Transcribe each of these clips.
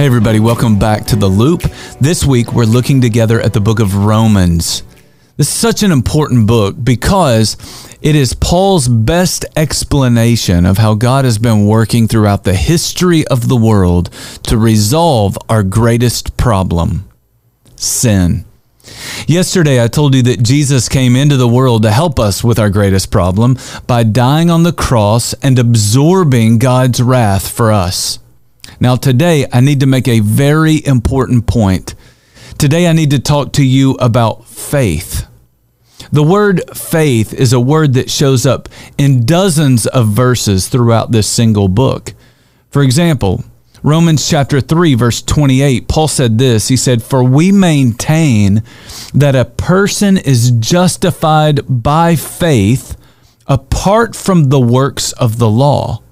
Hey, everybody, welcome back to The Loop. This week, we're looking together at the book of Romans. This is such an important book because it is Paul's best explanation of how God has been working throughout the history of the world to resolve our greatest problem sin. Yesterday, I told you that Jesus came into the world to help us with our greatest problem by dying on the cross and absorbing God's wrath for us. Now, today, I need to make a very important point. Today, I need to talk to you about faith. The word faith is a word that shows up in dozens of verses throughout this single book. For example, Romans chapter 3, verse 28, Paul said this He said, For we maintain that a person is justified by faith apart from the works of the law.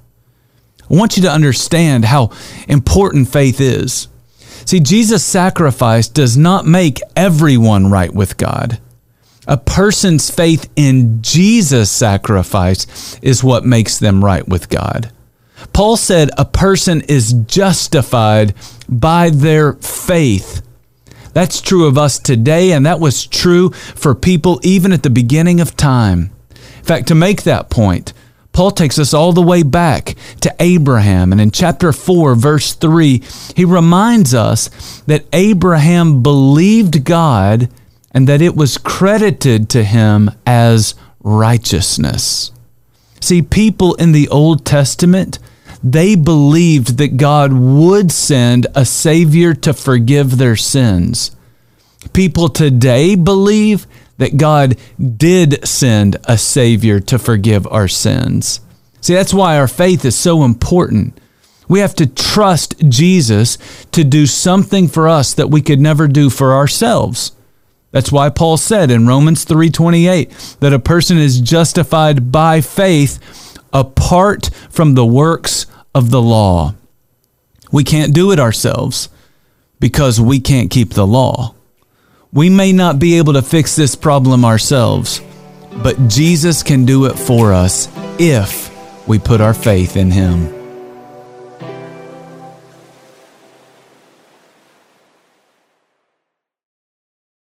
I want you to understand how important faith is. See, Jesus' sacrifice does not make everyone right with God. A person's faith in Jesus' sacrifice is what makes them right with God. Paul said a person is justified by their faith. That's true of us today, and that was true for people even at the beginning of time. In fact, to make that point, Paul takes us all the way back to Abraham. And in chapter 4, verse 3, he reminds us that Abraham believed God and that it was credited to him as righteousness. See, people in the Old Testament, they believed that God would send a Savior to forgive their sins. People today believe that God did send a Savior to forgive our sins. See, that's why our faith is so important. We have to trust Jesus to do something for us that we could never do for ourselves. That's why Paul said in Romans 3:28 that a person is justified by faith apart from the works of the law. We can't do it ourselves because we can't keep the law. We may not be able to fix this problem ourselves, but Jesus can do it for us if we put our faith in Him.